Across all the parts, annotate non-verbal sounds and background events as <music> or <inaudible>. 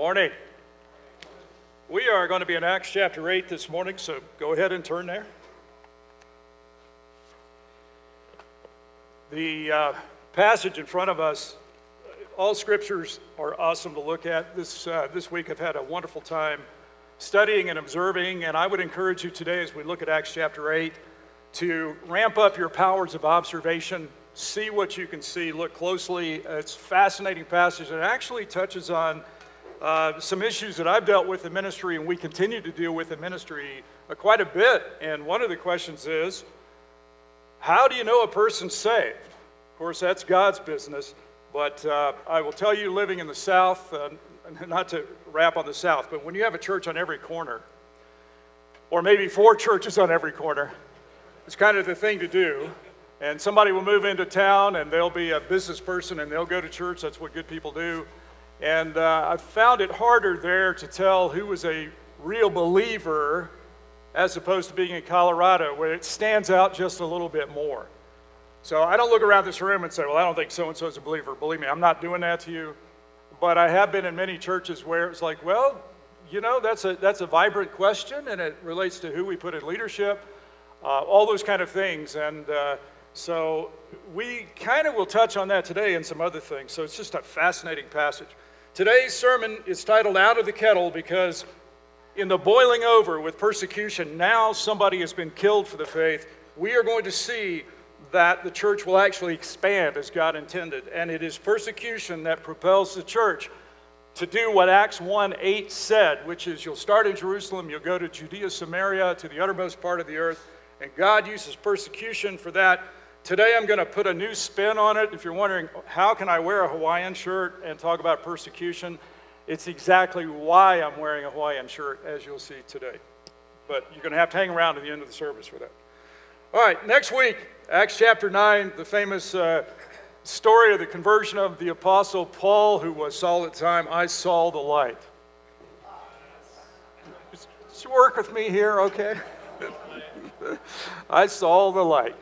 Morning. We are going to be in Acts chapter 8 this morning, so go ahead and turn there. The uh, passage in front of us, all scriptures are awesome to look at. This, uh, this week I've had a wonderful time studying and observing, and I would encourage you today as we look at Acts chapter 8 to ramp up your powers of observation, see what you can see, look closely. It's a fascinating passage, and it actually touches on uh, some issues that I've dealt with in ministry and we continue to deal with in ministry uh, quite a bit. And one of the questions is how do you know a person's saved? Of course, that's God's business. But uh, I will tell you, living in the South, uh, <laughs> not to rap on the South, but when you have a church on every corner, or maybe four churches on every corner, it's kind of the thing to do. And somebody will move into town and they'll be a business person and they'll go to church. That's what good people do. And uh, I found it harder there to tell who was a real believer as opposed to being in Colorado, where it stands out just a little bit more. So I don't look around this room and say, well, I don't think so and so is a believer. Believe me, I'm not doing that to you. But I have been in many churches where it's like, well, you know, that's a, that's a vibrant question and it relates to who we put in leadership, uh, all those kind of things. And uh, so we kind of will touch on that today and some other things. So it's just a fascinating passage. Today's sermon is titled Out of the Kettle because in the boiling over with persecution, now somebody has been killed for the faith. We are going to see that the church will actually expand as God intended. And it is persecution that propels the church to do what Acts 1 8 said, which is you'll start in Jerusalem, you'll go to Judea, Samaria, to the uttermost part of the earth. And God uses persecution for that Today I'm going to put a new spin on it. If you're wondering, how can I wear a Hawaiian shirt and talk about persecution? It's exactly why I'm wearing a Hawaiian shirt, as you'll see today. But you're going to have to hang around to the end of the service for that. All right, next week, Acts chapter 9, the famous uh, story of the conversion of the Apostle Paul, who was Saul at the time. I saw the light. Just work with me here, okay? <laughs> I saw the light.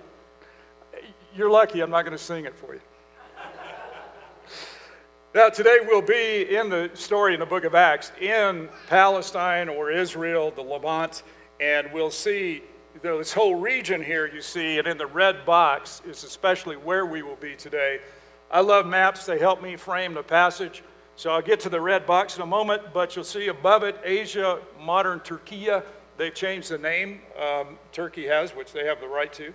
You're lucky I'm not going to sing it for you. Now, today we'll be in the story in the book of Acts in Palestine or Israel, the Levant, and we'll see this whole region here you see, and in the red box is especially where we will be today. I love maps, they help me frame the passage. So I'll get to the red box in a moment, but you'll see above it Asia, modern Turkey. They've changed the name, um, Turkey has, which they have the right to.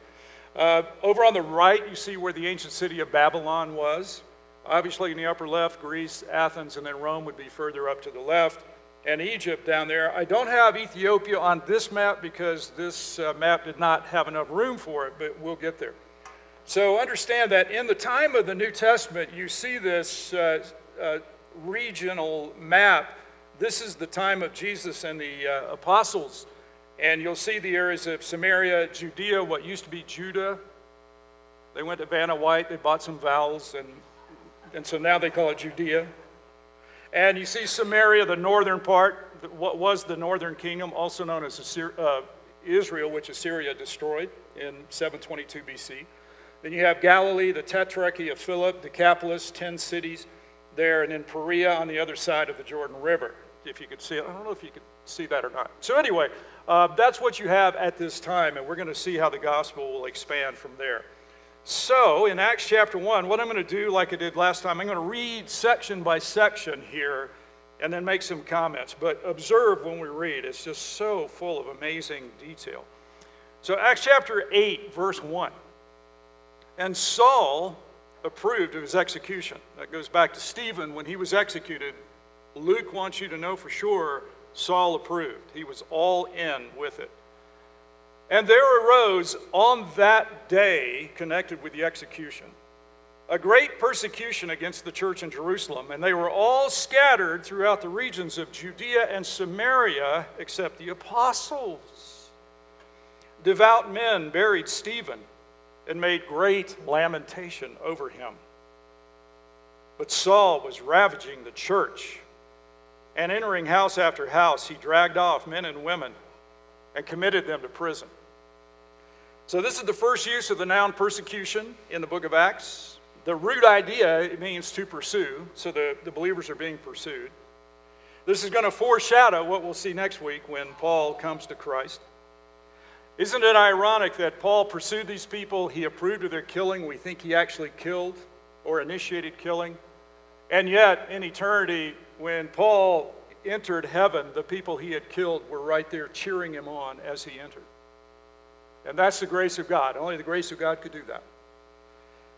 Uh, over on the right, you see where the ancient city of Babylon was. Obviously, in the upper left, Greece, Athens, and then Rome would be further up to the left, and Egypt down there. I don't have Ethiopia on this map because this uh, map did not have enough room for it, but we'll get there. So understand that in the time of the New Testament, you see this uh, uh regional map. This is the time of Jesus and the uh, apostles and you'll see the areas of Samaria, Judea, what used to be Judah. They went to Vanna White, they bought some vowels, and, and so now they call it Judea. And you see Samaria, the northern part, what was the northern kingdom, also known as Assyria, uh, Israel, which Assyria destroyed in 722 BC. Then you have Galilee, the tetrarchy of Philip, Decapolis, 10 cities there, and then Perea on the other side of the Jordan River. If you could see it, I don't know if you could see that or not. So, anyway, uh, that's what you have at this time, and we're going to see how the gospel will expand from there. So, in Acts chapter 1, what I'm going to do, like I did last time, I'm going to read section by section here and then make some comments. But observe when we read, it's just so full of amazing detail. So, Acts chapter 8, verse 1. And Saul approved of his execution. That goes back to Stephen when he was executed. Luke wants you to know for sure Saul approved. He was all in with it. And there arose on that day, connected with the execution, a great persecution against the church in Jerusalem, and they were all scattered throughout the regions of Judea and Samaria, except the apostles. Devout men buried Stephen and made great lamentation over him. But Saul was ravaging the church and entering house after house, he dragged off men and women and committed them to prison. So, this is the first use of the noun persecution in the book of Acts. The root idea it means to pursue, so the, the believers are being pursued. This is going to foreshadow what we'll see next week when Paul comes to Christ. Isn't it ironic that Paul pursued these people? He approved of their killing. We think he actually killed or initiated killing. And yet, in eternity, when Paul entered heaven, the people he had killed were right there cheering him on as he entered. And that's the grace of God. Only the grace of God could do that.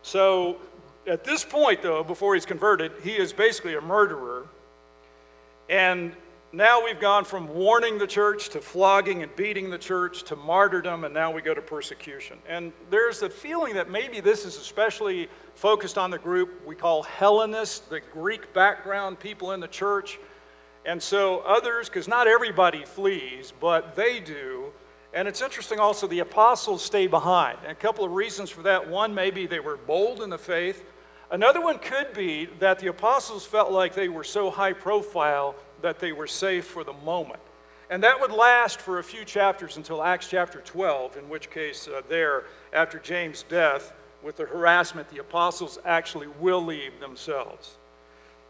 So, at this point, though, before he's converted, he is basically a murderer. And now we've gone from warning the church to flogging and beating the church to martyrdom, and now we go to persecution. And there's a feeling that maybe this is especially focused on the group we call Hellenists, the Greek background people in the church. And so others, because not everybody flees, but they do. And it's interesting also, the apostles stay behind. And a couple of reasons for that. One, maybe they were bold in the faith. Another one could be that the apostles felt like they were so high profile that they were safe for the moment. And that would last for a few chapters until Acts chapter 12, in which case, uh, there, after James' death, with the harassment, the apostles actually will leave themselves.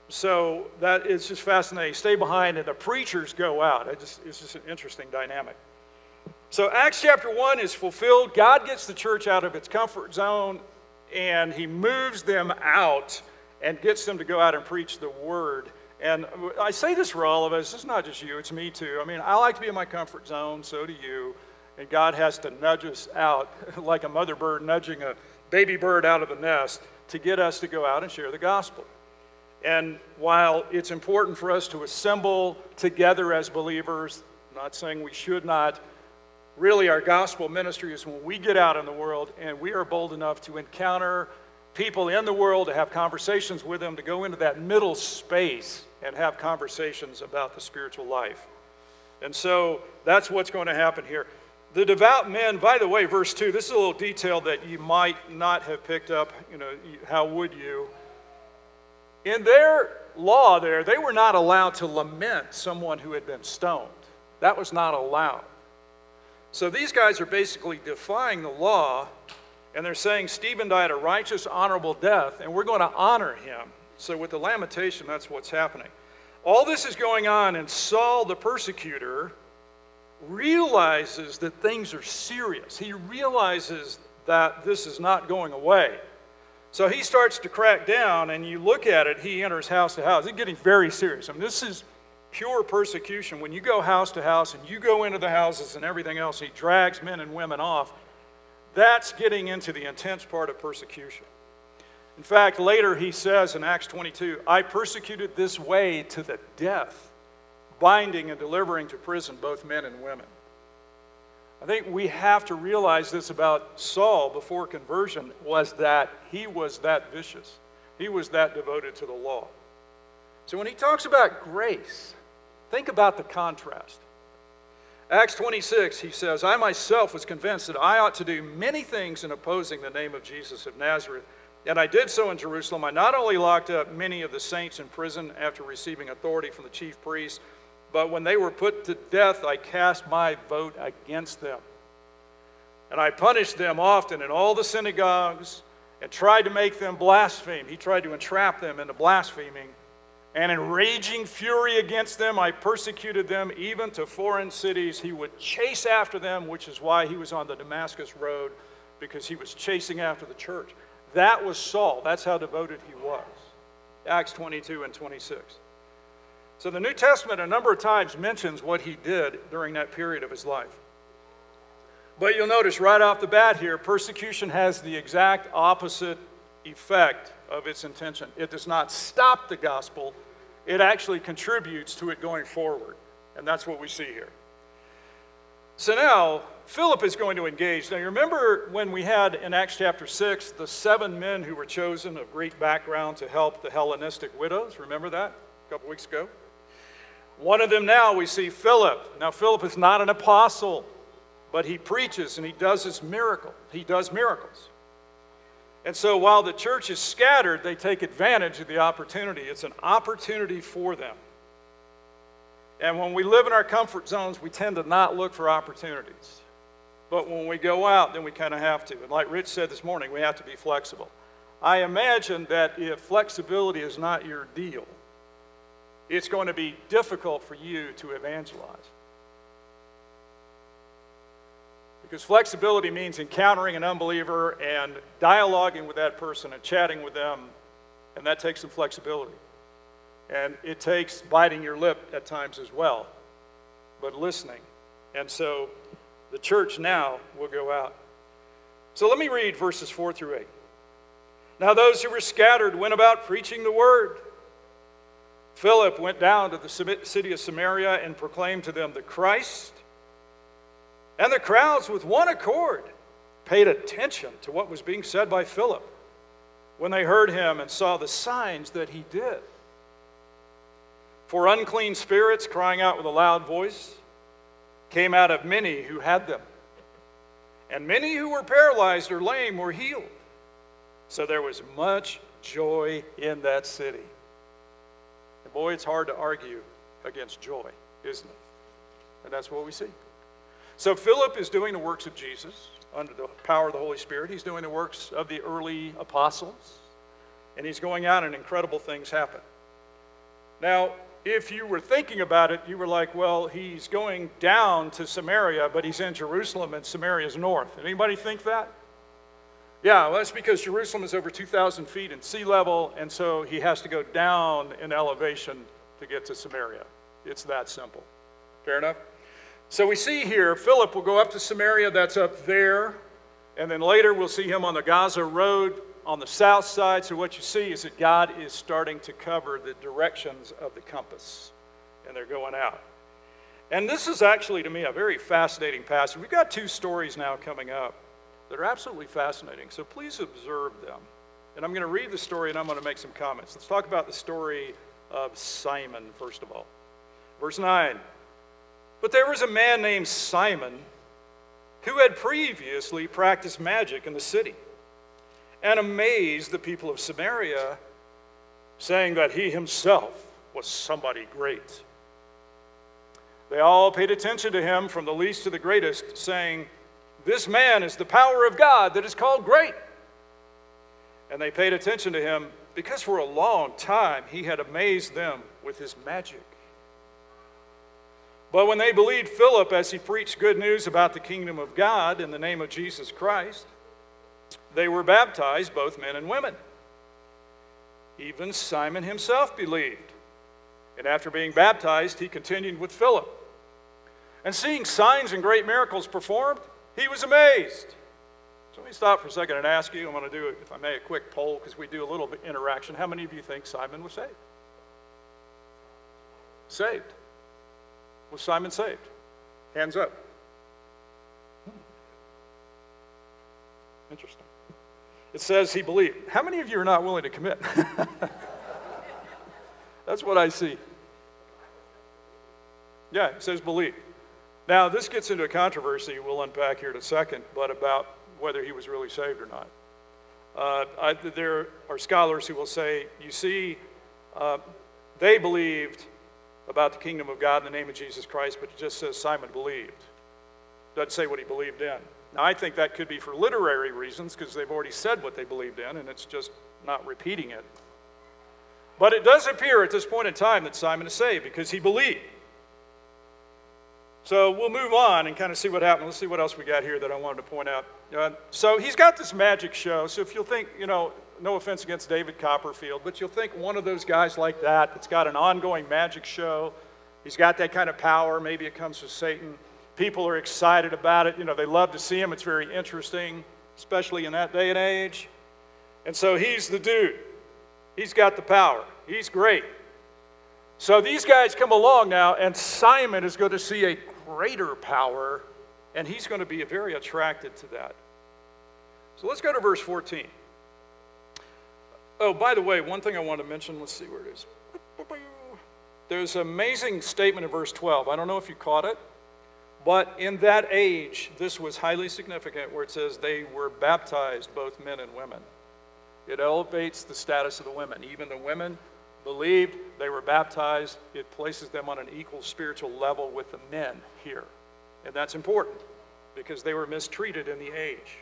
So that is just fascinating. Stay behind, and the preachers go out. Just, it's just an interesting dynamic. So Acts chapter 1 is fulfilled. God gets the church out of its comfort zone, and he moves them out and gets them to go out and preach the word. And I say this for all of us. It's not just you, it's me too. I mean, I like to be in my comfort zone, so do you. And God has to nudge us out <laughs> like a mother bird nudging a baby bird out of the nest to get us to go out and share the gospel. And while it's important for us to assemble together as believers, I'm not saying we should not, really our gospel ministry is when we get out in the world and we are bold enough to encounter people in the world, to have conversations with them, to go into that middle space and have conversations about the spiritual life. And so that's what's going to happen here. The devout men, by the way, verse 2, this is a little detail that you might not have picked up. You know, how would you? In their law, there, they were not allowed to lament someone who had been stoned. That was not allowed. So these guys are basically defying the law and they're saying Stephen died a righteous, honorable death, and we're going to honor him. So, with the lamentation, that's what's happening. All this is going on, and Saul, the persecutor, realizes that things are serious. He realizes that this is not going away. So he starts to crack down, and you look at it, he enters house to house. It's getting very serious. I mean, this is pure persecution. When you go house to house and you go into the houses and everything else, he drags men and women off. That's getting into the intense part of persecution. In fact, later he says in Acts 22, I persecuted this way to the death, binding and delivering to prison both men and women. I think we have to realize this about Saul before conversion was that he was that vicious. He was that devoted to the law. So when he talks about grace, think about the contrast. Acts 26, he says, I myself was convinced that I ought to do many things in opposing the name of Jesus of Nazareth. And I did so in Jerusalem. I not only locked up many of the saints in prison after receiving authority from the chief priests, but when they were put to death, I cast my vote against them. And I punished them often in all the synagogues and tried to make them blaspheme. He tried to entrap them into blaspheming. And in raging fury against them, I persecuted them even to foreign cities. He would chase after them, which is why he was on the Damascus road, because he was chasing after the church. That was Saul. That's how devoted he was. Acts 22 and 26. So the New Testament a number of times mentions what he did during that period of his life. But you'll notice right off the bat here, persecution has the exact opposite effect of its intention. It does not stop the gospel, it actually contributes to it going forward. And that's what we see here. So now, Philip is going to engage. Now, you remember when we had in Acts chapter 6 the seven men who were chosen of Greek background to help the Hellenistic widows? Remember that a couple weeks ago? One of them now we see Philip. Now, Philip is not an apostle, but he preaches and he does his miracle. He does miracles. And so while the church is scattered, they take advantage of the opportunity. It's an opportunity for them. And when we live in our comfort zones, we tend to not look for opportunities. But when we go out, then we kind of have to. And like Rich said this morning, we have to be flexible. I imagine that if flexibility is not your deal, it's going to be difficult for you to evangelize. Because flexibility means encountering an unbeliever and dialoguing with that person and chatting with them, and that takes some flexibility. And it takes biting your lip at times as well, but listening. And so the church now will go out. So let me read verses 4 through 8. Now those who were scattered went about preaching the word. Philip went down to the city of Samaria and proclaimed to them the Christ. And the crowds, with one accord, paid attention to what was being said by Philip when they heard him and saw the signs that he did. For unclean spirits, crying out with a loud voice, came out of many who had them. And many who were paralyzed or lame were healed. So there was much joy in that city. And boy, it's hard to argue against joy, isn't it? And that's what we see. So Philip is doing the works of Jesus under the power of the Holy Spirit. He's doing the works of the early apostles. And he's going out, and incredible things happen. Now, if you were thinking about it, you were like, well, he's going down to Samaria, but he's in Jerusalem, and Samaria's north. Anybody think that? Yeah, well, that's because Jerusalem is over 2,000 feet in sea level, and so he has to go down in elevation to get to Samaria. It's that simple. Fair enough? So we see here, Philip will go up to Samaria, that's up there, and then later we'll see him on the Gaza Road on the south side. So, what you see is that God is starting to cover the directions of the compass, and they're going out. And this is actually, to me, a very fascinating passage. We've got two stories now coming up that are absolutely fascinating. So, please observe them. And I'm going to read the story and I'm going to make some comments. Let's talk about the story of Simon, first of all. Verse 9 But there was a man named Simon who had previously practiced magic in the city and amazed the people of Samaria, saying that he himself was somebody great. They all paid attention to him from the least to the greatest, saying, This man is the power of God that is called great. And they paid attention to him because for a long time he had amazed them with his magic. But when they believed Philip as he preached good news about the kingdom of God in the name of Jesus Christ, they were baptized, both men and women. Even Simon himself believed. And after being baptized, he continued with Philip. And seeing signs and great miracles performed, he was amazed. So let me stop for a second and ask you. I'm going to do, if I may, a quick poll because we do a little bit interaction. How many of you think Simon was saved? Saved. Was Simon saved? Hands up. Hmm. Interesting. It says he believed. How many of you are not willing to commit? <laughs> That's what I see. Yeah, it says believe. Now, this gets into a controversy we'll unpack here in a second, but about whether he was really saved or not. Uh, I, there are scholars who will say, you see, uh, they believed about the kingdom of God in the name of Jesus Christ, but it just says Simon believed. Doesn't say what he believed in. Now, I think that could be for literary reasons because they've already said what they believed in and it's just not repeating it. But it does appear at this point in time that Simon is saved because he believed. So we'll move on and kind of see what happened. Let's see what else we got here that I wanted to point out. Uh, so he's got this magic show. So if you'll think, you know, no offense against David Copperfield, but you'll think one of those guys like that that's got an ongoing magic show. He's got that kind of power. Maybe it comes from Satan. People are excited about it. You know, they love to see him. It's very interesting, especially in that day and age. And so he's the dude. He's got the power. He's great. So these guys come along now, and Simon is going to see a greater power, and he's going to be very attracted to that. So let's go to verse 14. Oh, by the way, one thing I want to mention, let's see where it is. There's an amazing statement in verse 12. I don't know if you caught it. But in that age, this was highly significant where it says they were baptized, both men and women. It elevates the status of the women. Even the women believed they were baptized, it places them on an equal spiritual level with the men here. And that's important because they were mistreated in the age.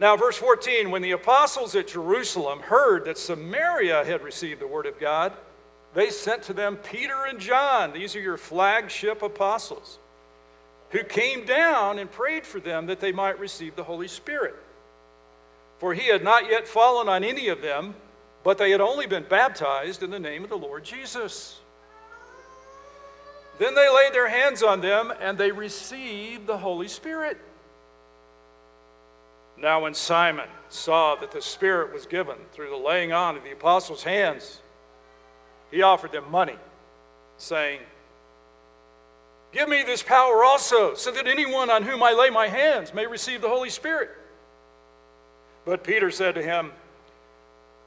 Now, verse 14 when the apostles at Jerusalem heard that Samaria had received the word of God, they sent to them Peter and John. These are your flagship apostles, who came down and prayed for them that they might receive the Holy Spirit. For he had not yet fallen on any of them, but they had only been baptized in the name of the Lord Jesus. Then they laid their hands on them and they received the Holy Spirit. Now, when Simon saw that the Spirit was given through the laying on of the apostles' hands, he offered them money, saying, Give me this power also, so that anyone on whom I lay my hands may receive the Holy Spirit. But Peter said to him,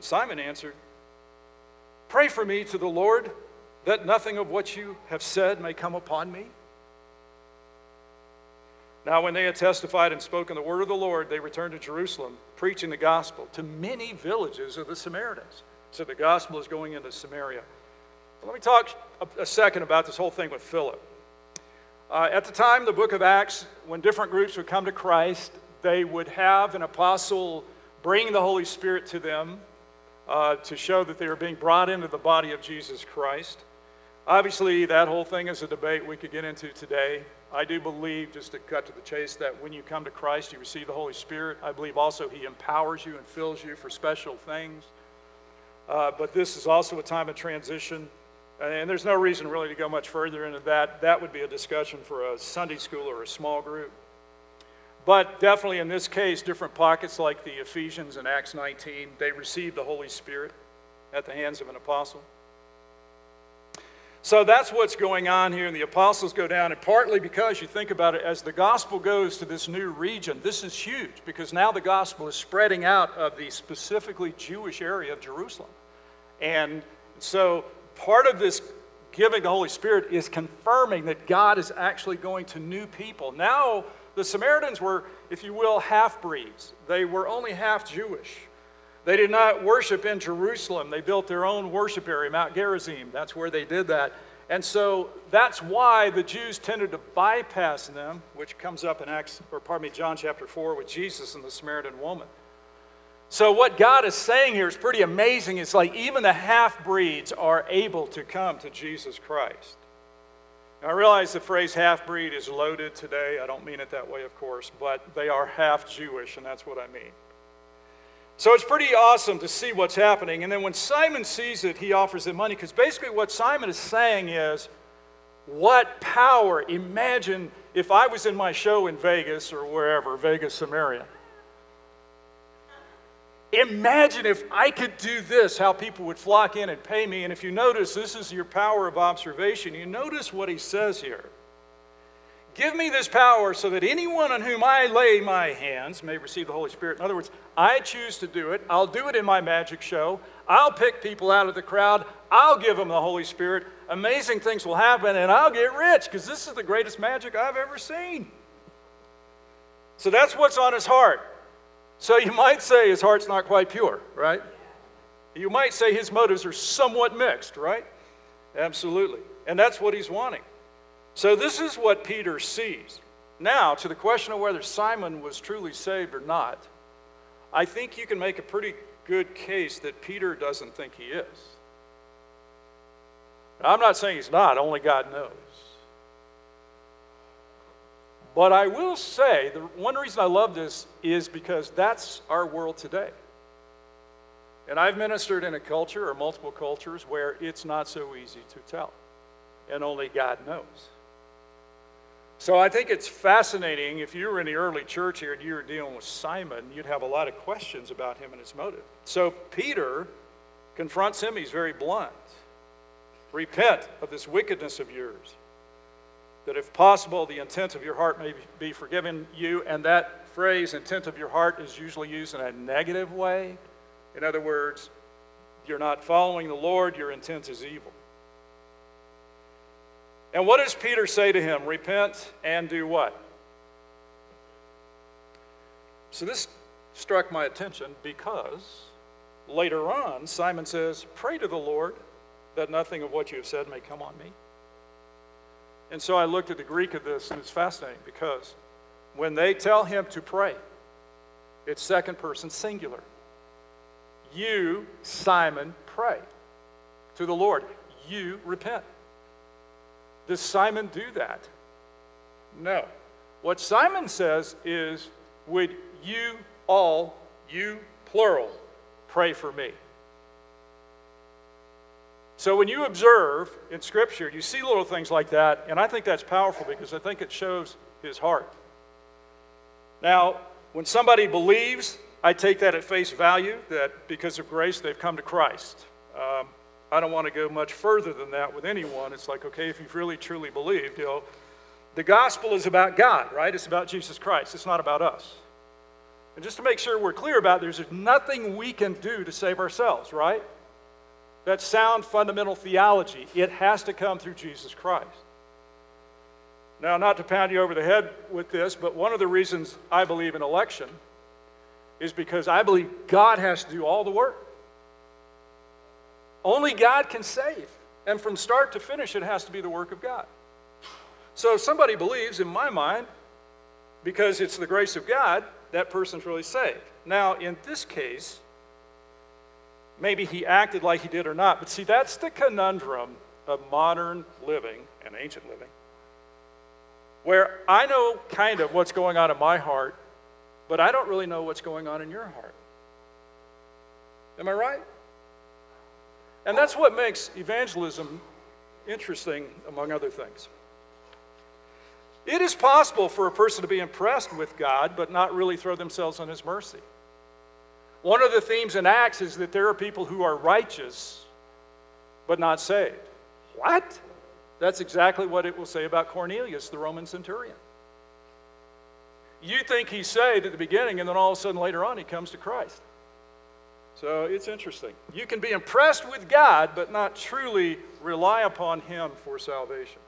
And Simon answered, Pray for me to the Lord that nothing of what you have said may come upon me. Now, when they had testified and spoken the word of the Lord, they returned to Jerusalem, preaching the gospel to many villages of the Samaritans. So the gospel is going into Samaria. Let me talk a, second about this whole thing with Philip. Uh, at the time, the book of Acts, when different groups would come to Christ, they would have an apostle bring the Holy Spirit to them uh, to show that they are being brought into the body of Jesus Christ. Obviously, that whole thing is a debate we could get into today. I do believe, just to cut to the chase, that when you come to Christ, you receive the Holy Spirit. I believe also He empowers you and fills you for special things. Uh, but this is also a time of transition. And there's no reason really to go much further into that. That would be a discussion for a Sunday school or a small group. But definitely in this case, different pockets like the Ephesians in Acts 19, they received the Holy Spirit at the hands of an apostle. So that's what's going on here, and the apostles go down, and partly because you think about it, as the gospel goes to this new region, this is huge because now the gospel is spreading out of the specifically Jewish area of Jerusalem. And so part of this giving the Holy Spirit is confirming that God is actually going to new people. Now, the Samaritans were, if you will, half breeds. They were only half Jewish. They did not worship in Jerusalem. They built their own worship area, Mount Gerizim. That's where they did that. And so that's why the Jews tended to bypass them, which comes up in Acts, or pardon me, John chapter 4 with Jesus and the Samaritan woman. So what God is saying here is pretty amazing. It's like even the half breeds are able to come to Jesus Christ. I realize the phrase half breed is loaded today. I don't mean it that way, of course, but they are half Jewish, and that's what I mean. So it's pretty awesome to see what's happening. And then when Simon sees it, he offers him money because basically what Simon is saying is, what power? Imagine if I was in my show in Vegas or wherever, Vegas, Samaria. Imagine if I could do this, how people would flock in and pay me. And if you notice, this is your power of observation. You notice what he says here. Give me this power so that anyone on whom I lay my hands may receive the Holy Spirit. In other words, I choose to do it. I'll do it in my magic show. I'll pick people out of the crowd. I'll give them the Holy Spirit. Amazing things will happen, and I'll get rich because this is the greatest magic I've ever seen. So that's what's on his heart. So you might say his heart's not quite pure, right? You might say his motives are somewhat mixed, right? Absolutely. And that's what he's wanting. So this is what Peter sees. Now, to the question of whether Simon was truly saved or not, I think you can make a pretty good case that Peter doesn't think he is. Now, I'm not saying he's not, only God knows. But I will say, the one reason I love this is because that's our world today. And I've ministered in a culture or multiple cultures where it's not so easy to tell, and only God knows. So I think it's fascinating. If you were in the early church here and you were dealing with Simon, you'd have a lot of questions about him and his motive. So Peter confronts him, he's very blunt. Repent of this wickedness of yours that if possible, the intent of your heart may be forgiven you. And that phrase, intent of your heart, is usually used in a negative way. In other words, you're not following the Lord, your intent is evil. And what does Peter say to him? Repent and do what? So this struck my attention because later on, Simon says, Pray to the Lord that nothing of what you have said may come on me. And so I looked at the Greek of this, and it's fascinating because when they tell him to pray, it's second person singular. You, Simon, pray to the Lord. You repent. Does Simon do that? No. What Simon says is, Would you all, you plural, pray for me? So when you observe in Scripture, you see little things like that, and I think that's powerful because I think it shows his heart. Now, when somebody believes, I take that at face value that because of grace they've come to Christ. Um, I don't want to go much further than that with anyone. It's like, okay, if you've really truly believed, you know, the gospel is about God, right? It's about Jesus Christ. It's not about us. And just to make sure we're clear about it, there's nothing we can do to save ourselves, right? That's sound fundamental theology. It has to come through Jesus Christ. Now, not to pound you over the head with this, but one of the reasons I believe in election is because I believe God has to do all the work. Only God can save. And from start to finish, it has to be the work of God. So if somebody believes, in my mind, because it's the grace of God, that person's really saved. Now, in this case, maybe he acted like he did or not, but see, that's the conundrum of modern living and ancient living, where I know kind of what's going on in my heart, but I don't really know what's going on in your heart. Am I right? And that's what makes evangelism interesting, among other things. It is possible for a person to be impressed with God, but not really throw themselves on His mercy. One of the themes in Acts is that there are people who are righteous, but not saved. What? That's exactly what it will say about Cornelius, the Roman centurion. You think he's saved at the beginning, and then all of a sudden later on he comes to Christ. So it's interesting. You can be impressed with God, but not truly rely upon Him for salvation.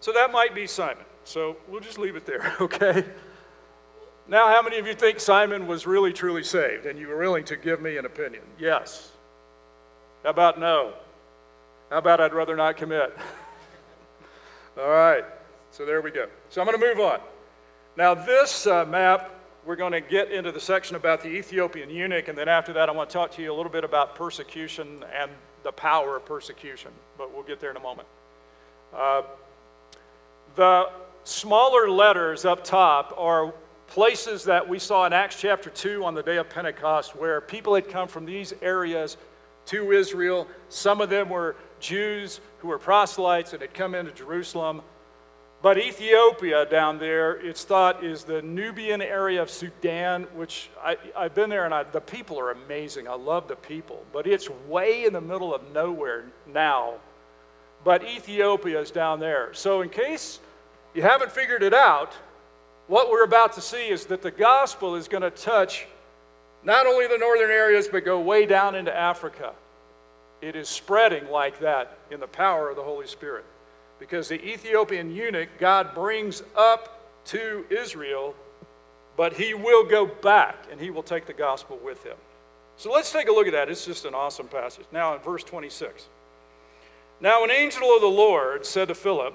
So that might be Simon. So we'll just leave it there, <laughs> okay? Now, how many of you think Simon was really, truly saved and you were willing to give me an opinion? Yes. How about no? How about I'd rather not commit? <laughs> All right. So there we go. So I'm going to move on. Now, this uh, map, we're going to get into the section about the Ethiopian eunuch, and then after that, I want to talk to you a little bit about persecution and the power of persecution, but we'll get there in a moment. Uh, the smaller letters up top are places that we saw in Acts chapter 2 on the day of Pentecost where people had come from these areas to Israel. Some of them were Jews who were proselytes and had come into Jerusalem. But Ethiopia down there, it's thought is the Nubian area of Sudan, which I, have been there and I, the people are amazing. I love the people. But it's way in the middle of nowhere now. But Ethiopia is down there. So, in case you haven't figured it out, what we're about to see is that the gospel is going to touch not only the northern areas, but go way down into Africa. It is spreading like that in the power of the Holy Spirit. Because the Ethiopian eunuch, God brings up to Israel, but he will go back and he will take the gospel with him. So let's take a look at that. It's just an awesome passage. Now, in verse 26. Now, an angel of the Lord said to Philip,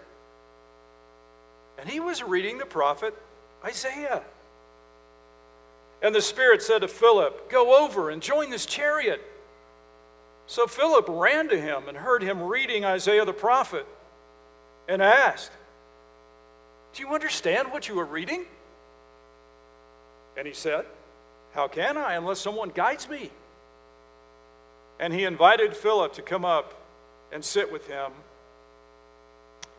and he was reading the prophet Isaiah. And the Spirit said to Philip, Go over and join this chariot. So Philip ran to him and heard him reading Isaiah the prophet and asked, Do you understand what you are reading? And he said, How can I unless someone guides me? And he invited Philip to come up and sit with him.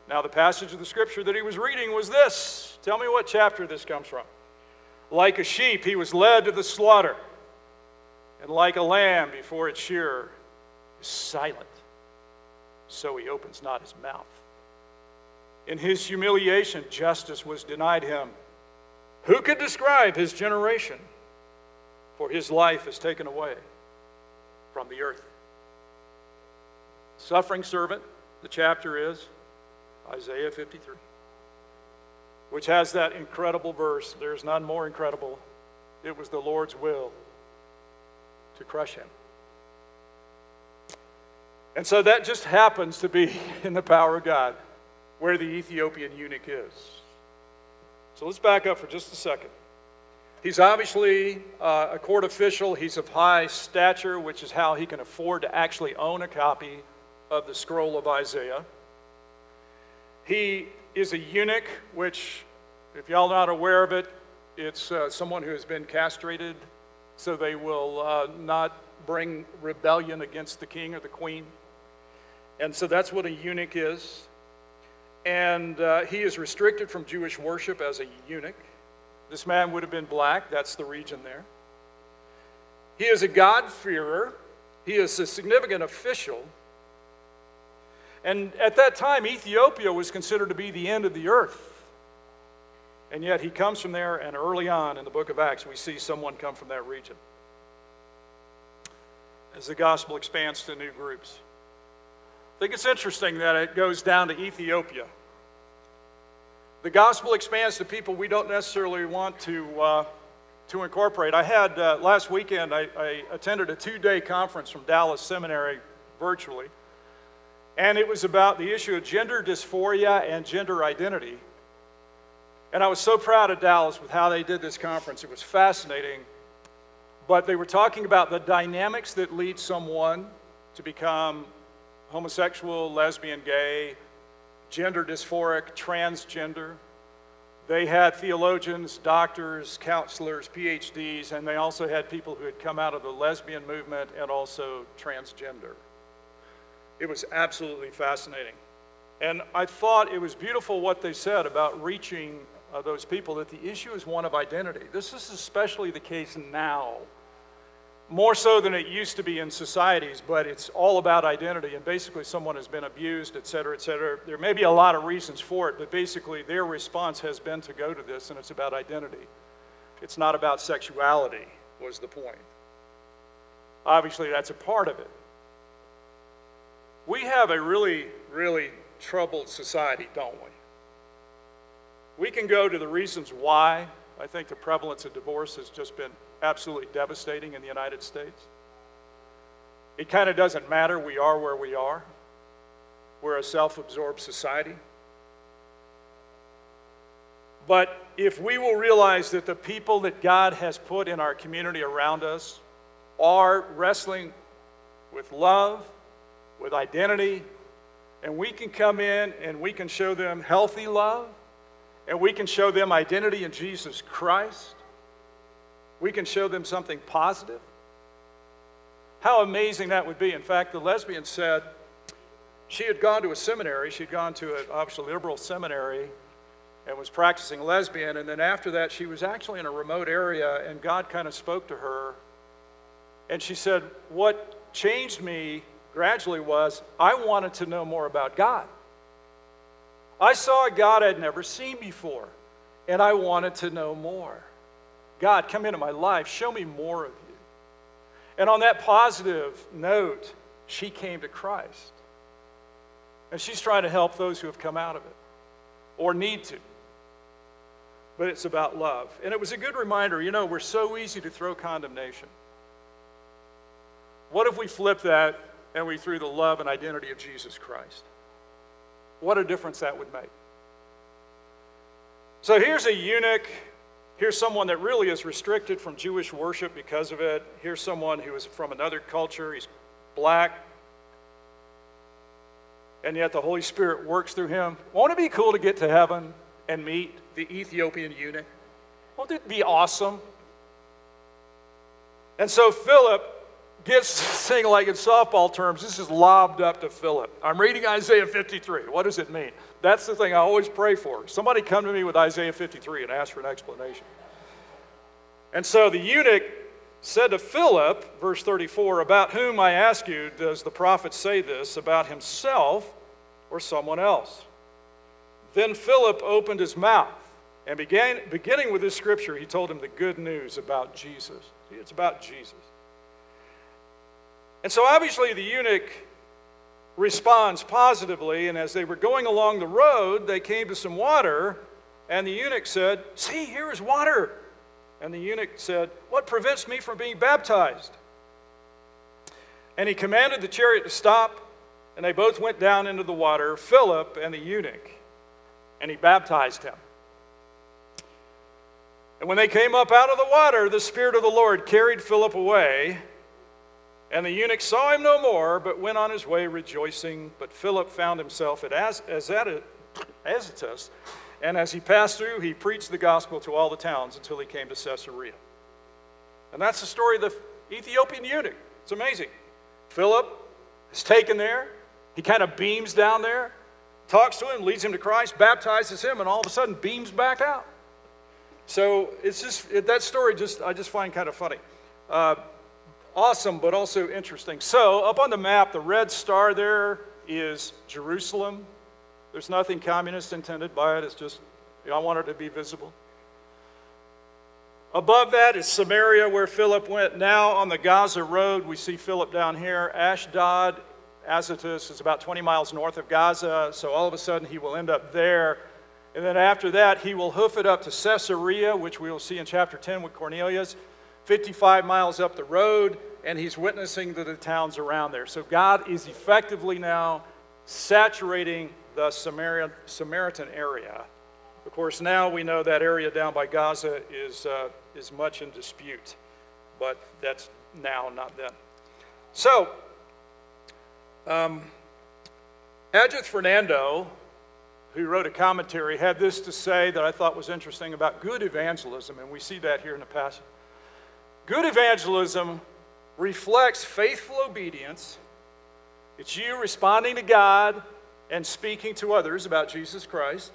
Now, the passage of the scripture that he was reading was this. Tell me what chapter this comes from. Like a sheep, he was led to the slaughter, and like a lamb before its shearer is silent, so he opens not his mouth. In his humiliation, justice was denied him. Who could describe his generation? For his life is taken away from the earth. Suffering servant, the chapter is Isaiah 53, which has that incredible verse there's none more incredible. It was the Lord's will to crush him. And so that just happens to be <laughs> in the power of God where the Ethiopian eunuch is. So let's back up for just a second. He's obviously uh, a court official. He's of high stature, which is how he can afford to actually own a copy of the scroll of Isaiah. He is a eunuch, which, if y'all are not aware of it, it's uh, someone who has been castrated so they will uh, not bring rebellion against the king or the queen. And so that's what a eunuch is. And uh, he is restricted from Jewish worship as a eunuch. This man would have been black, that's the region there. He is a God-fearer, he is a significant official. And at that time, Ethiopia was considered to be the end of the earth. And yet he comes from there, and early on in the book of Acts, we see someone come from that region. As the gospel expands to new groups. I think it's interesting that it goes down to Ethiopia. The gospel expands to people we don't necessarily want to, uh, to incorporate. I had uh, last weekend, I, I attended a two day conference from Dallas Seminary virtually, and it was about the issue of gender dysphoria and gender identity. And I was so proud of Dallas with how they did this conference. It was fascinating. But they were talking about the dynamics that lead someone to become homosexual, lesbian, gay, gender dysphoric, transgender. They had theologians, doctors, counselors, PhDs, and they also had people who had come out of the lesbian movement and also transgender. It was absolutely fascinating. And I thought it was beautiful what they said about reaching uh, those people, that the issue is one of identity. This is especially the case now more so than it used to be in societies, but it's all about identity. And basically, someone has been abused, et cetera, et cetera. There may be a lot of reasons for it, but basically, their response has been to go to this, and it's about identity. It's not about sexuality, was the point. Obviously, that's a part of it. We have a really, really troubled society, don't we? We can go to the reasons why. I think the prevalence of divorce has just been absolutely devastating in the United States. It kind of doesn't matter. We are where we are. We're a self absorbed society. But if we will realize that the people that God has put in our community around us are wrestling with love, with identity, and we can come in and we can show them healthy love, and we can show them identity in Jesus Christ, we can show them something positive. How amazing that would be. In fact, the lesbian said she had gone to a seminary, she'd gone to an obviously liberal seminary and was practicing lesbian. And then after that, she was actually in a remote area, and God kind of spoke to her. And she said, What changed me gradually was I wanted to know more about God. I saw a God I'd never seen before, and I wanted to know more. God, come into my life, show me more of you. And on that positive note, she came to Christ. And she's trying to help those who have come out of it or need to. But it's about love. And it was a good reminder you know, we're so easy to throw condemnation. What if we flip that and we through the love and identity of Jesus Christ? What a difference that would make. So here's a eunuch Here's someone that really is restricted from Jewish worship because of it. Here's someone who is from another culture. He's black. And yet the Holy Spirit works through him. Won't it be cool to get to heaven and meet the Ethiopian eunuch? Won't it be awesome? And so Philip gets this thing like in softball terms, this is lobbed up to Philip. I'm reading Isaiah 53. What does it mean? That's the thing I always pray for. Somebody come to me with Isaiah 53 and ask for an explanation. And so the eunuch said to Philip, verse 34, About whom I ask you, does the prophet say this, about himself or someone else? Then Philip opened his mouth and began, beginning with this scripture, he told him the good news about Jesus. It's about Jesus. And so obviously the eunuch responds positively, and as they were going along the road, they came to some water, and the eunuch said, See, here is water. And the eunuch said, What prevents me from being baptized? And he commanded the chariot to stop, and they both went down into the water, Philip and the eunuch, and he baptized him. And when they came up out of the water, the Spirit of the Lord carried Philip away, and the eunuch saw him no more, but went on his way rejoicing. But Philip found himself at Azotus, and as he passed through, he preached the gospel to all the towns until he came to Caesarea. And that's the story of the Ethiopian eunuch. It's amazing. Philip is taken there. He kind of beams down there, talks to him, leads him to Christ, baptizes him, and all of a sudden beams back out. So it's just that story. Just I just find kind of funny, uh, awesome, but also interesting. So up on the map, the red star there is Jerusalem. There's nothing communist intended by it, it's just, you know, I want it to be visible. Above that is Samaria, where Philip went. Now on the Gaza Road, we see Philip down here. Ashdod, Azotus is about 20 miles north of Gaza, so all of a sudden he will end up there. And then after that, he will hoof it up to Caesarea, which we will see in chapter 10 with Cornelius, 55 miles up the road, and he's witnessing to the towns around there. So God is effectively now saturating the Samaritan, Samaritan area. Of course, now we know that area down by Gaza is, uh, is much in dispute, but that's now, not then. So, um, Fernando, who wrote a commentary, had this to say that I thought was interesting about good evangelism, and we see that here in the passage. Good evangelism reflects faithful obedience. It's you responding to God and speaking to others about Jesus Christ.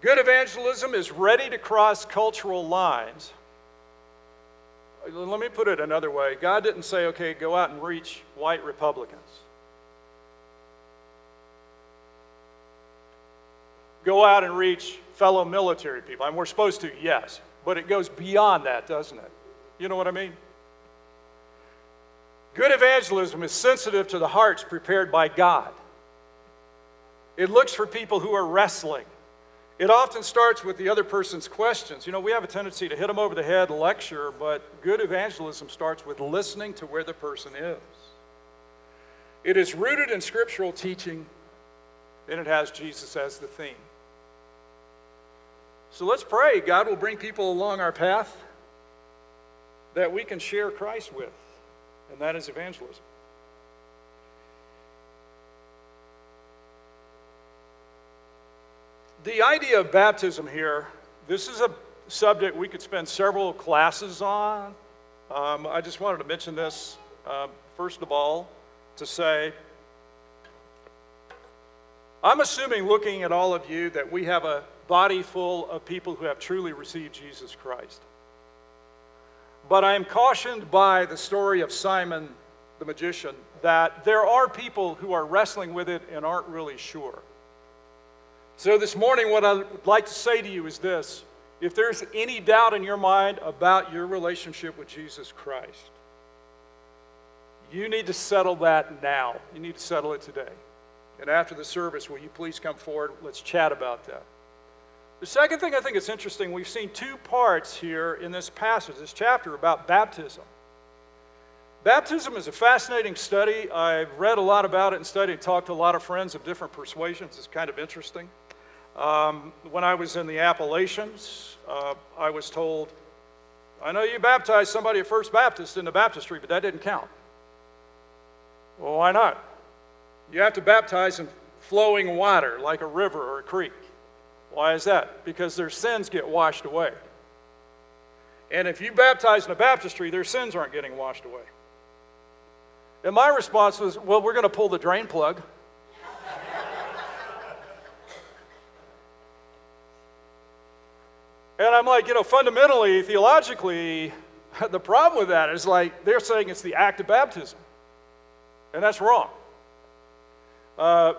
Good evangelism is ready to cross cultural lines. Let me put it another way God didn't say, okay, go out and reach white Republicans. Go out and reach fellow military people. And we're supposed to, yes, but it goes beyond that, doesn't it? You know what I mean? Good evangelism is sensitive to the hearts prepared by God. It looks for people who are wrestling. It often starts with the other person's questions. You know, we have a tendency to hit them over the head, lecture, but good evangelism starts with listening to where the person is. It is rooted in scriptural teaching, and it has Jesus as the theme. So let's pray God will bring people along our path that we can share Christ with, and that is evangelism. The idea of baptism here, this is a subject we could spend several classes on. Um, I just wanted to mention this, uh, first of all, to say I'm assuming, looking at all of you, that we have a body full of people who have truly received Jesus Christ. But I am cautioned by the story of Simon the magician that there are people who are wrestling with it and aren't really sure. So, this morning, what I would like to say to you is this if there's any doubt in your mind about your relationship with Jesus Christ, you need to settle that now. You need to settle it today. And after the service, will you please come forward? Let's chat about that. The second thing I think is interesting, we've seen two parts here in this passage, this chapter about baptism. Baptism is a fascinating study. I've read a lot about it and studied, talked to a lot of friends of different persuasions. It's kind of interesting. Um, when I was in the Appalachians, uh, I was told, I know you baptized somebody at First Baptist in the baptistry, but that didn't count. Well, why not? You have to baptize in flowing water like a river or a creek. Why is that? Because their sins get washed away. And if you baptize in a baptistry, their sins aren't getting washed away. And my response was, well, we're going to pull the drain plug. and I'm like, you know, fundamentally, theologically, the problem with that is like they're saying it's the act of baptism. And that's wrong. Uh,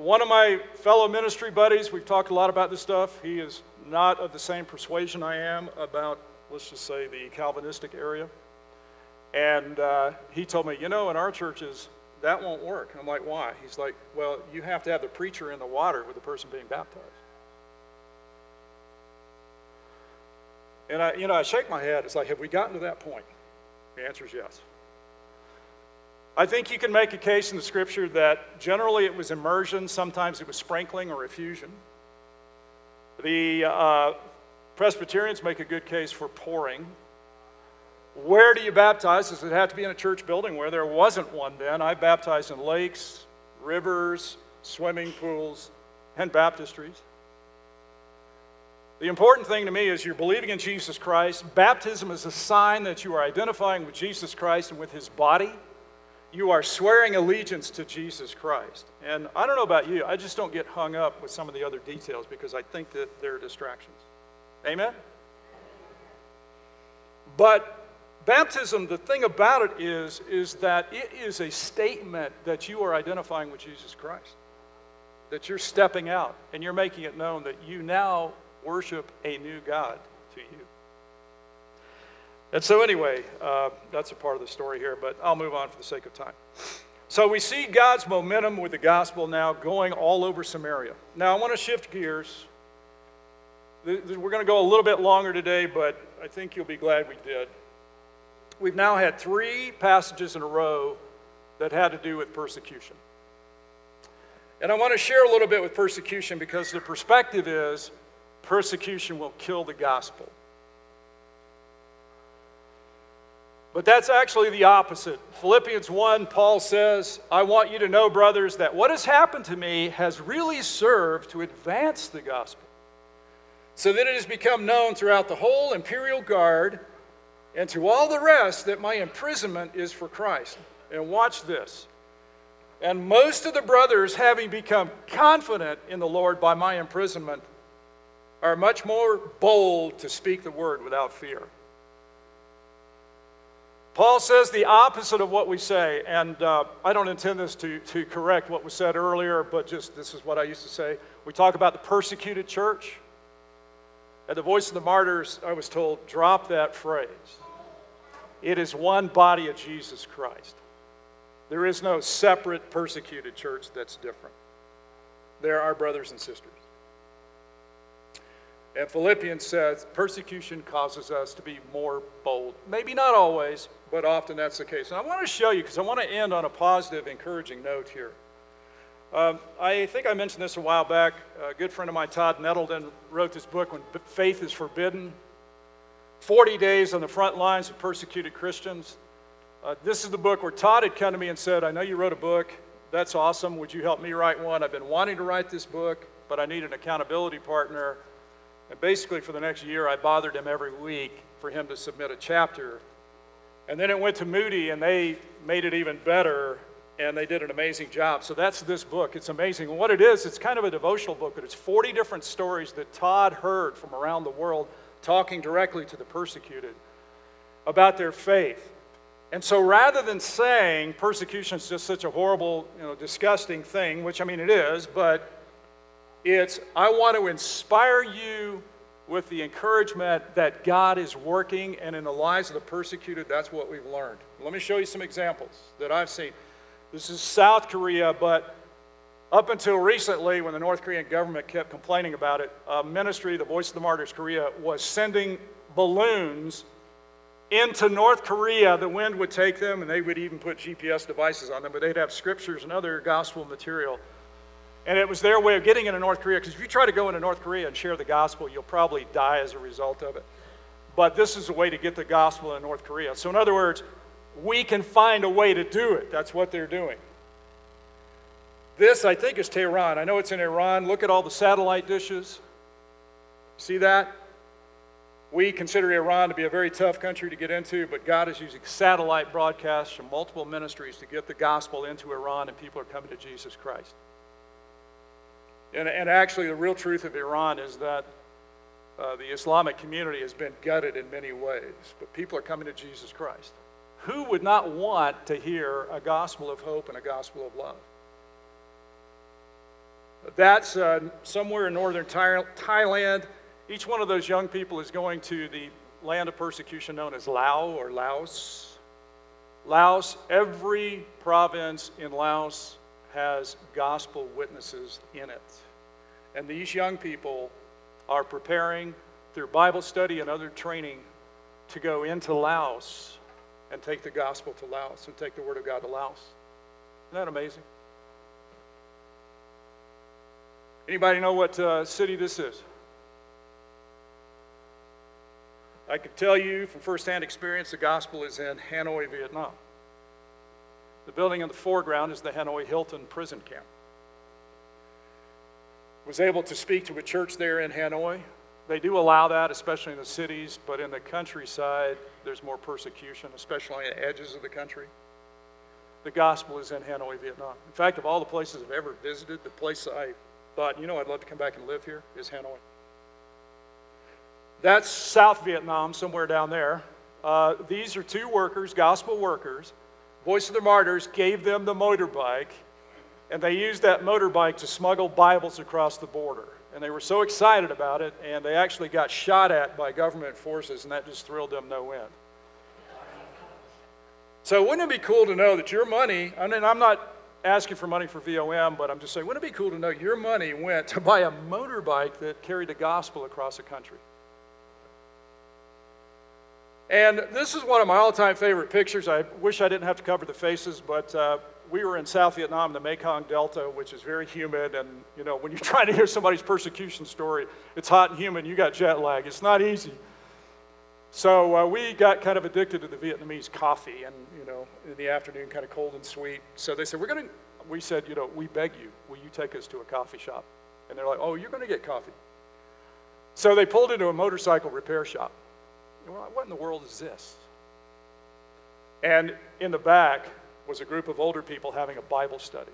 one of my fellow ministry buddies, we've talked a lot about this stuff. He is not of the same persuasion I am about, let's just say, the Calvinistic area. And uh, he told me, you know, in our churches, that won't work. I'm like, why? He's like, well, you have to have the preacher in the water with the person being baptized. And I, you know, I shake my head. It's like, have we gotten to that point? The answer is yes. I think you can make a case in the scripture that generally it was immersion, sometimes it was sprinkling or affusion. The uh, Presbyterians make a good case for pouring. Where do you baptize? Does it have to be in a church building where there wasn't one then? I baptized in lakes, rivers, swimming pools, and baptistries. The important thing to me is you're believing in Jesus Christ. Baptism is a sign that you are identifying with Jesus Christ and with his body you are swearing allegiance to Jesus Christ. And I don't know about you, I just don't get hung up with some of the other details because I think that they're distractions. Amen? But baptism, the thing about it is, is that it is a statement that you are identifying with Jesus Christ. That you're stepping out and you're making it known that you now worship a new God to you. And so, anyway, uh, that's a part of the story here, but I'll move on for the sake of time. So, we see God's momentum with the gospel now going all over Samaria. Now, I want to shift gears. We're going to go a little bit longer today, but I think you'll be glad we did. We've now had three passages in a row that had to do with persecution. And I want to share a little bit with persecution because the perspective is persecution will kill the gospel. But that's actually the opposite. Philippians 1, Paul says, I want you to know, brothers, that what has happened to me has really served to advance the gospel, so that it has become known throughout the whole imperial guard and to all the rest that my imprisonment is for Christ. And watch this. And most of the brothers, having become confident in the Lord by my imprisonment, are much more bold to speak the word without fear. Paul says the opposite of what we say, and uh, I don't intend this to, to correct what was said earlier, but just this is what I used to say. We talk about the persecuted church. At the Voice of the Martyrs, I was told, drop that phrase. It is one body of Jesus Christ. There is no separate persecuted church that's different. There are brothers and sisters. And Philippians says persecution causes us to be more bold. Maybe not always, but often that's the case. And I want to show you, because I want to end on a positive, encouraging note here. Um, I think I mentioned this a while back. A good friend of mine, Todd Nettleton, wrote this book, When Faith is Forbidden 40 Days on the Front Lines of Persecuted Christians. Uh, this is the book where Todd had come to me and said, I know you wrote a book. That's awesome. Would you help me write one? I've been wanting to write this book, but I need an accountability partner. And basically, for the next year, I bothered him every week for him to submit a chapter. And then it went to Moody, and they made it even better, and they did an amazing job. So that's this book. It's amazing. And what it is, it's kind of a devotional book, but it's 40 different stories that Todd heard from around the world talking directly to the persecuted about their faith. And so rather than saying persecution is just such a horrible, you know, disgusting thing, which I mean it is, but it's, I want to inspire you with the encouragement that God is working, and in the lives of the persecuted, that's what we've learned. Let me show you some examples that I've seen. This is South Korea, but up until recently, when the North Korean government kept complaining about it, ministry, the Voice of the Martyrs Korea, was sending balloons into North Korea. The wind would take them, and they would even put GPS devices on them, but they'd have scriptures and other gospel material and it was their way of getting into North Korea, because if you try to go into North Korea and share the gospel, you'll probably die as a result of it. But this is a way to get the gospel in North Korea. So, in other words, we can find a way to do it. That's what they're doing. This, I think, is Tehran. I know it's in Iran. Look at all the satellite dishes. See that? We consider Iran to be a very tough country to get into, but God is using satellite broadcasts from multiple ministries to get the gospel into Iran, and people are coming to Jesus Christ. And, and actually, the real truth of Iran is that uh, the Islamic community has been gutted in many ways, but people are coming to Jesus Christ. Who would not want to hear a gospel of hope and a gospel of love? That's uh, somewhere in northern Thailand. Each one of those young people is going to the land of persecution known as Lao or Laos. Laos, every province in Laos has gospel witnesses in it. And these young people are preparing through Bible study and other training to go into Laos and take the gospel to Laos and take the word of God to Laos. Isn't that amazing? Anybody know what uh, city this is? I can tell you from firsthand experience the gospel is in Hanoi, Vietnam. The building in the foreground is the Hanoi Hilton prison camp. Was able to speak to a church there in Hanoi. They do allow that, especially in the cities, but in the countryside, there's more persecution, especially on the edges of the country. The gospel is in Hanoi, Vietnam. In fact, of all the places I've ever visited, the place I thought, you know, I'd love to come back and live here, is Hanoi. That's South Vietnam, somewhere down there. Uh, these are two workers, gospel workers. Voice of the Martyrs gave them the motorbike, and they used that motorbike to smuggle Bibles across the border. And they were so excited about it, and they actually got shot at by government forces, and that just thrilled them no end. So, wouldn't it be cool to know that your money, I mean, I'm not asking for money for VOM, but I'm just saying, wouldn't it be cool to know your money went to buy a motorbike that carried the gospel across the country? And this is one of my all time favorite pictures. I wish I didn't have to cover the faces, but uh, we were in South Vietnam, the Mekong Delta, which is very humid. And, you know, when you're <laughs> trying to hear somebody's persecution story, it's hot and humid, you got jet lag. It's not easy. So uh, we got kind of addicted to the Vietnamese coffee, and you know, in the afternoon, kind of cold and sweet. So they said, "We're going to." We said, "You know, we beg you, will you take us to a coffee shop?" And they're like, "Oh, you're going to get coffee." So they pulled into a motorcycle repair shop. What in the world is this? And in the back was a group of older people having a Bible study.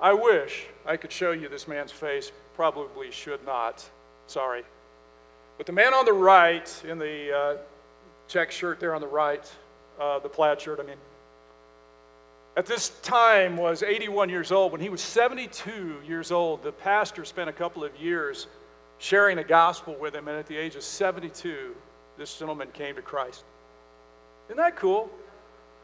I wish I could show you this man's face. Probably should not. Sorry. But the man on the right, in the uh, check shirt there on the right, uh, the plaid shirt, I mean, at this time was 81 years old. When he was 72 years old, the pastor spent a couple of years sharing the gospel with him, and at the age of 72, this gentleman came to Christ. Isn't that cool?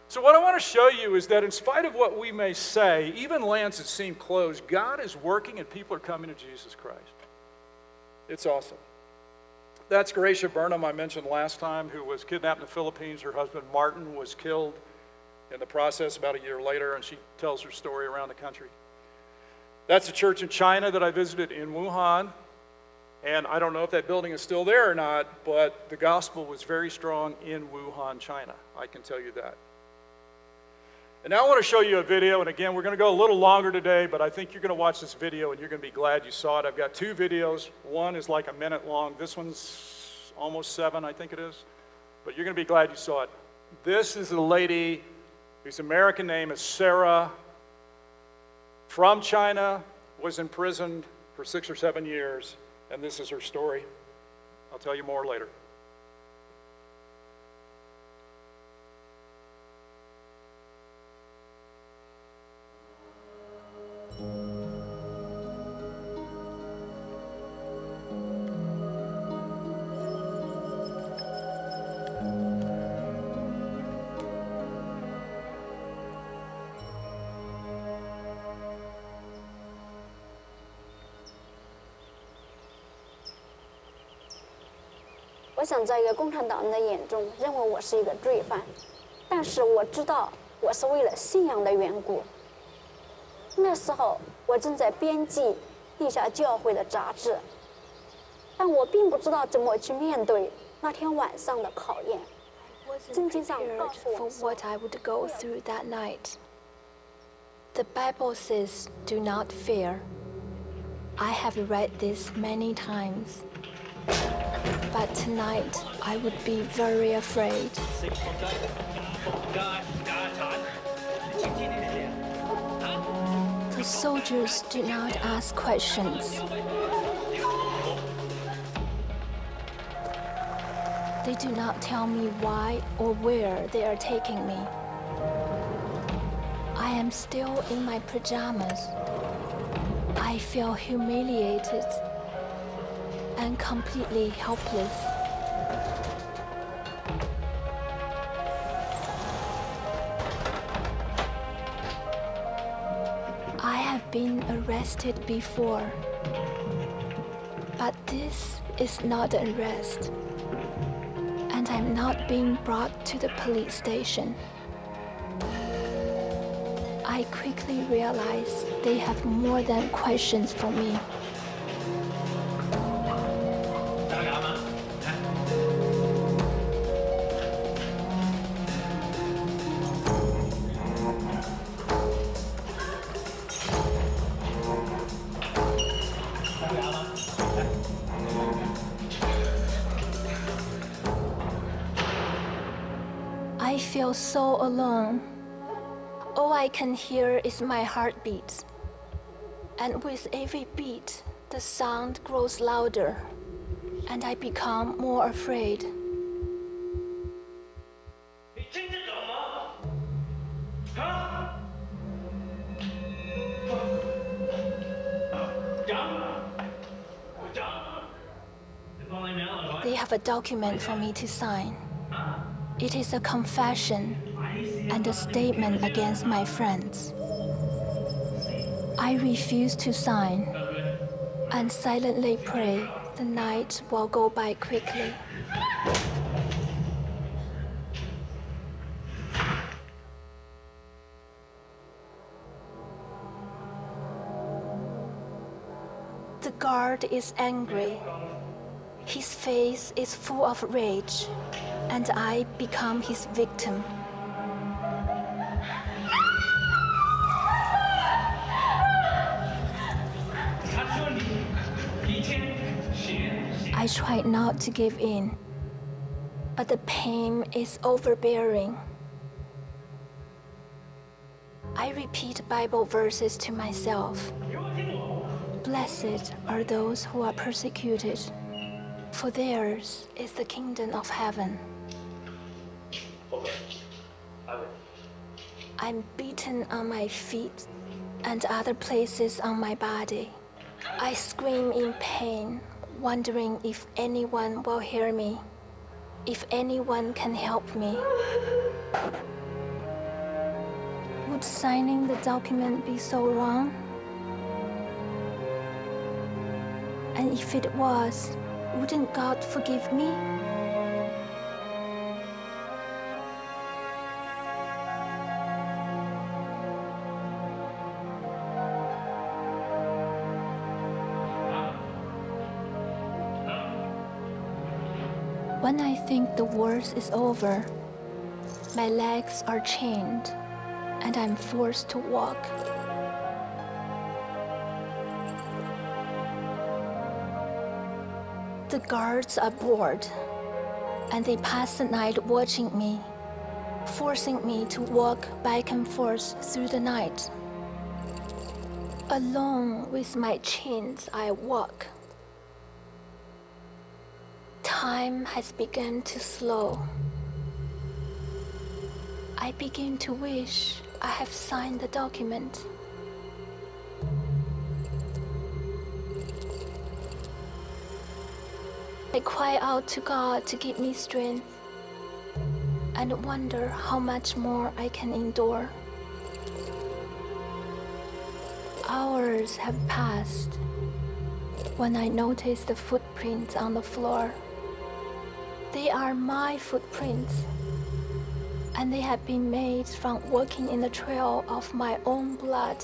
So, what I want to show you is that in spite of what we may say, even lands that seem closed, God is working and people are coming to Jesus Christ. It's awesome. That's Gracia Burnham, I mentioned last time, who was kidnapped in the Philippines. Her husband, Martin, was killed in the process about a year later, and she tells her story around the country. That's a church in China that I visited in Wuhan. And I don't know if that building is still there or not, but the gospel was very strong in Wuhan, China. I can tell you that. And now I want to show you a video, and again, we're going to go a little longer today, but I think you're going to watch this video and you're going to be glad you saw it. I've got two videos. One is like a minute long. This one's almost seven, I think it is. But you're going to be glad you saw it. This is a lady whose American name is Sarah, from China, was imprisoned for six or seven years, and this is her story. I'll tell you more later. Thank 我想在一个共产党人的眼中，认为我是一个罪犯，但是我知道我是为了信仰的缘故。那时候我正在编辑地下教会的杂志，但我并不知道怎么去面对那天晚上的考验。圣经上告诉我：“What I would go through that night.” The Bible says, "Do not fear." I have read this many times. But tonight, I would be very afraid. The soldiers do not ask questions. They do not tell me why or where they are taking me. I am still in my pajamas. I feel humiliated and completely helpless. I have been arrested before, but this is not an arrest, and I'm not being brought to the police station. I quickly realize they have more than questions for me. can hear is my heartbeat. And with every beat, the sound grows louder, and I become more afraid. They have a document for me to sign. It is a confession and a statement against my friends. I refuse to sign and silently pray the night will go by quickly. The guard is angry. His face is full of rage, and I become his victim. try not to give in, but the pain is overbearing. I repeat Bible verses to myself. Blessed are those who are persecuted, for theirs is the kingdom of heaven. I'm beaten on my feet and other places on my body. I scream in pain wondering if anyone will hear me, if anyone can help me. Would signing the document be so wrong? And if it was, wouldn't God forgive me? Think the worst is over, my legs are chained and I'm forced to walk. The guards are bored and they pass the night watching me, forcing me to walk back and forth through the night. Alone with my chains, I walk. Time has begun to slow. I begin to wish I have signed the document. I cry out to God to give me strength and wonder how much more I can endure. Hours have passed when I notice the footprints on the floor. They are my footprints, and they have been made from walking in the trail of my own blood.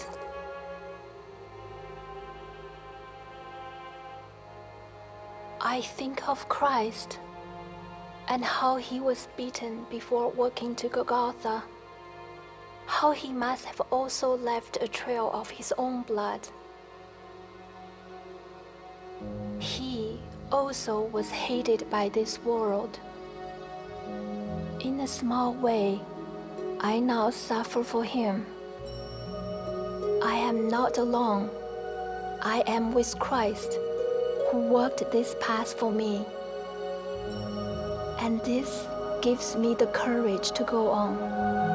I think of Christ and how he was beaten before walking to Golgotha, how he must have also left a trail of his own blood. Also was hated by this world. In a small way, I now suffer for him. I am not alone. I am with Christ, who walked this path for me. And this gives me the courage to go on.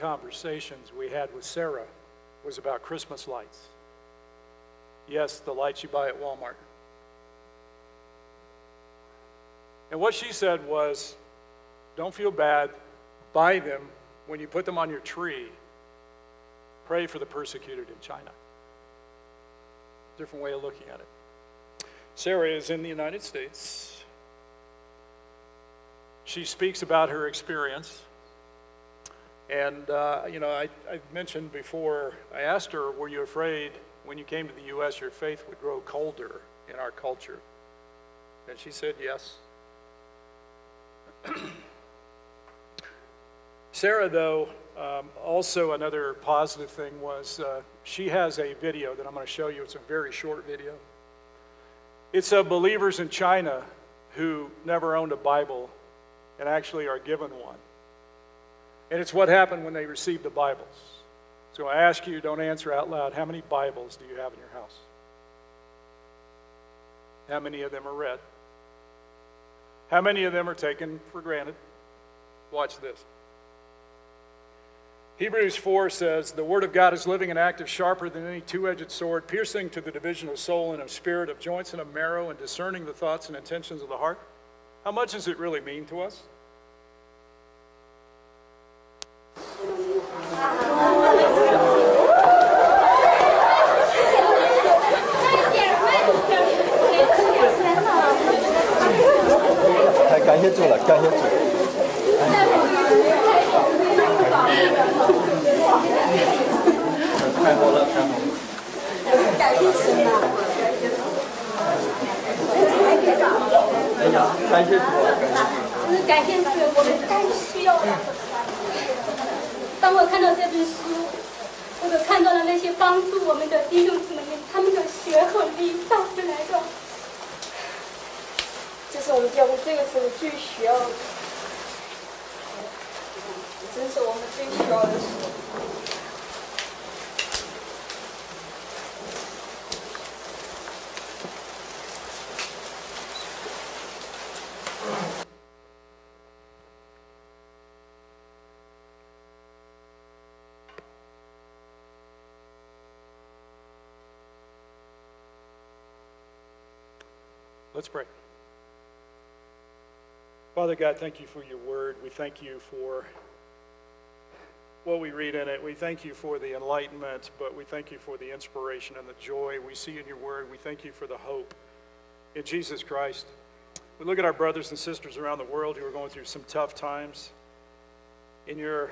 Conversations we had with Sarah was about Christmas lights. Yes, the lights you buy at Walmart. And what she said was don't feel bad, buy them. When you put them on your tree, pray for the persecuted in China. Different way of looking at it. Sarah is in the United States. She speaks about her experience. And, uh, you know, I, I mentioned before, I asked her, were you afraid when you came to the U.S. your faith would grow colder in our culture? And she said yes. <clears throat> Sarah, though, um, also another positive thing was uh, she has a video that I'm going to show you. It's a very short video. It's of believers in China who never owned a Bible and actually are given one. And it's what happened when they received the Bibles. So I ask you, don't answer out loud, how many Bibles do you have in your house? How many of them are read? How many of them are taken for granted? Watch this. Hebrews 4 says, The Word of God is living and active, sharper than any two edged sword, piercing to the division of soul and of spirit, of joints and of marrow, and discerning the thoughts and intentions of the heart. How much does it really mean to us? 谢主了，感谢主。太好了，太好了。感谢神啊！哎呀，感谢主啊，感谢主。真是感谢主，我们太需要了。当我看到这本书，或者看到了那些帮助我们的弟兄姊妹们，他们的血和力到这来的，这是我们教会这个时候最需要的，真是我们最需要的时候。 Let's pray. Father God, thank you for your word. We thank you for what we read in it. We thank you for the enlightenment, but we thank you for the inspiration and the joy we see in your word. We thank you for the hope in Jesus Christ. We look at our brothers and sisters around the world who are going through some tough times. In your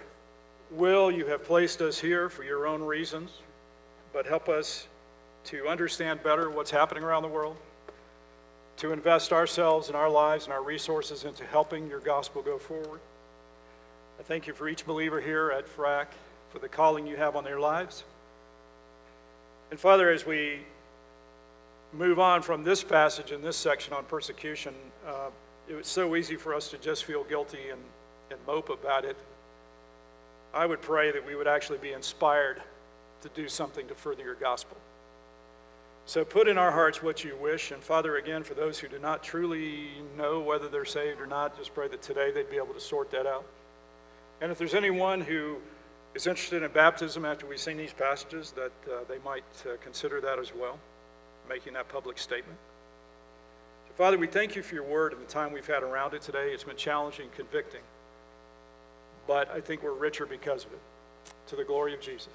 will, you have placed us here for your own reasons, but help us to understand better what's happening around the world to invest ourselves and our lives and our resources into helping your gospel go forward. I thank you for each believer here at FRAC, for the calling you have on their lives. And Father, as we move on from this passage in this section on persecution, uh, it was so easy for us to just feel guilty and, and mope about it. I would pray that we would actually be inspired to do something to further your gospel. So put in our hearts what you wish. And Father, again, for those who do not truly know whether they're saved or not, just pray that today they'd be able to sort that out. And if there's anyone who is interested in baptism after we've seen these passages, that uh, they might uh, consider that as well, making that public statement. So, Father, we thank you for your word and the time we've had around it today. It's been challenging, convicting, but I think we're richer because of it. To the glory of Jesus.